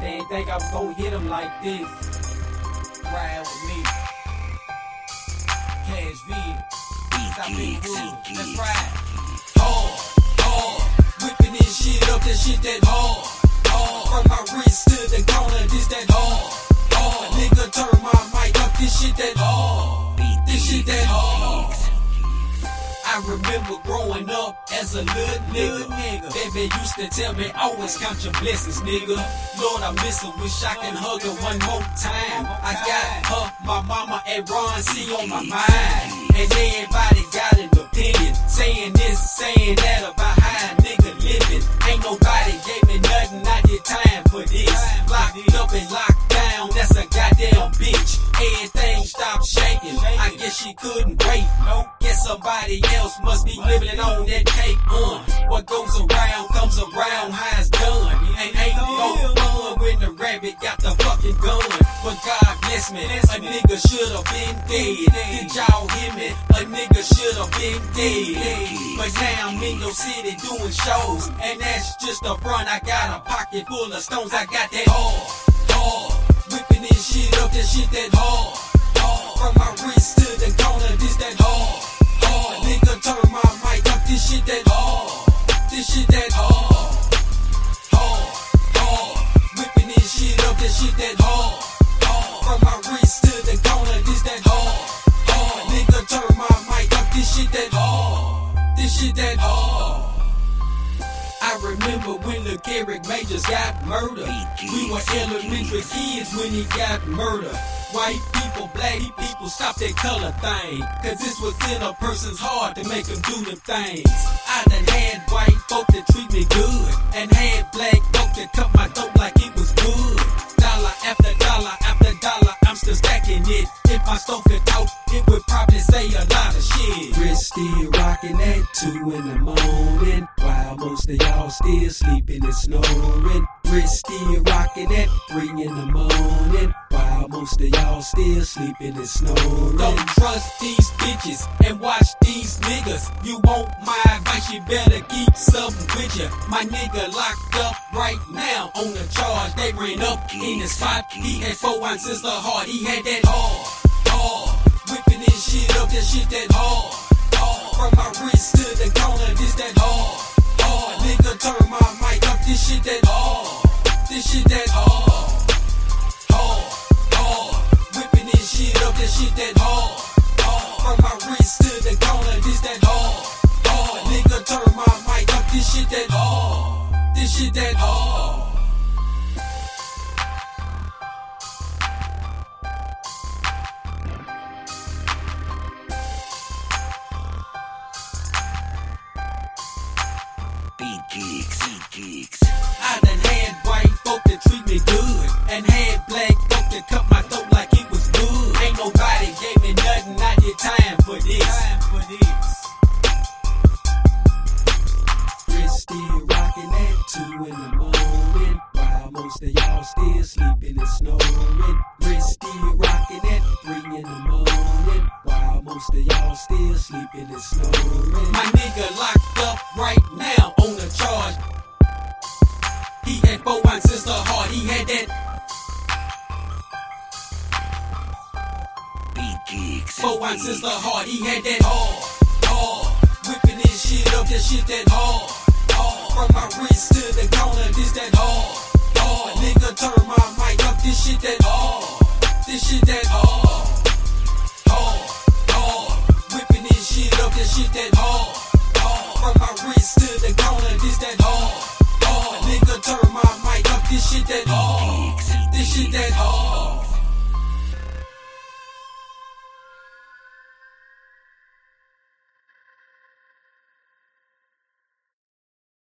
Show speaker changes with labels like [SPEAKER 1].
[SPEAKER 1] They ain't think I was gonna hit them like this. Ride with me. Cash V. Rude. Let's ride. Hard, hard. Whipping this shit up, that shit that hard. Hard. From my wrist to the corner, this that hard. Hard. Nigga, turn my mic up, this shit that hard. This shit that hard. I remember growing up as a little nigga. Baby used to tell me, always count your blessings, nigga. Lord, I miss her, wish I can hug her one more time. I got her, my mama, and Ron C on my mind. And everybody got an opinion, saying this, saying that about how a nigga living. Ain't nobody gave me nothing, I did time for this. Locked up and locked down, that's a goddamn bitch. Everything stopped guess she couldn't wait. No, guess somebody else must be living on that cake. Uh, what goes around comes around, how it's done. Ain't ain't no fun when the rabbit got the fucking gun. But God bless me, a nigga should have been dead. Did y'all hear me? A nigga should have been dead. But now I'm in your city doing shows, and that's just a front. I got a pocket full of stones. I got that hard, hard, whipping this shit up. That shit that hard, From my wrist to the corner, this that hard, hard. Nigga turn my mic up. This shit that hard, this shit that hard, hard, hard. Whipping this shit up. That shit that hard, hard. From my wrist to the corner, this that hard, hard. Nigga turn my mic up. This shit that hard, this shit that hard. I remember when the Garrick Majors got murdered. We were elementary kids when he got murdered. White people, black people, stop that color thing. Cause this was in a person's heart to make them do them things. I done had white folk that treat me good. And had black folk that cut my throat like it was good. Dollar after dollar after dollar, I'm still stacking it. If my stove could talk, it would probably say a lot of shit. Wrist still rocking at two in the morning. While most of y'all still sleeping and snoring. Wrist still rocking at three in the morning. Most of y'all still sleeping and snoring. Don't trust these bitches and watch these niggas. You want my advice, you better keep something with you. My nigga locked up right now on the charge. They ran up in the spot. He had four ounces of heart. He had that hard, hard. Whipping this shit up, that shit that hard, hard. From my wrist to the corner, this that hard, hard. Nigga turn my mic up, this shit that hard, this shit that hard, shit that shit that hard, hard. From my wrist to the corner, this that hard, hard. Nigga turn my mic up, this shit that hard, this shit that hard.
[SPEAKER 2] Beat geeks, beat geeks.
[SPEAKER 1] I done had white folk that treat me good, and had most of y'all still sleeping and snoring. Wrist still rocking at three in the morning, while most of y'all still sleeping and snoring. My nigga locked up right now on the charge. He had four ounces of heart. He had that
[SPEAKER 2] geeks.
[SPEAKER 1] four ounces of heart. He had that hard, hard. Whipping this shit up, that shit that hard, hard. From my wrist to the corner, this that hard, oh. Nigga turn my mic up, this shit that oh. This shit that oh. Hard, hard. Whipping this shit up, this shit that hard, hard. From my wrist to the corner, this that hard, hard. Nigga turn my mic up, this shit that hard. This shit that hard.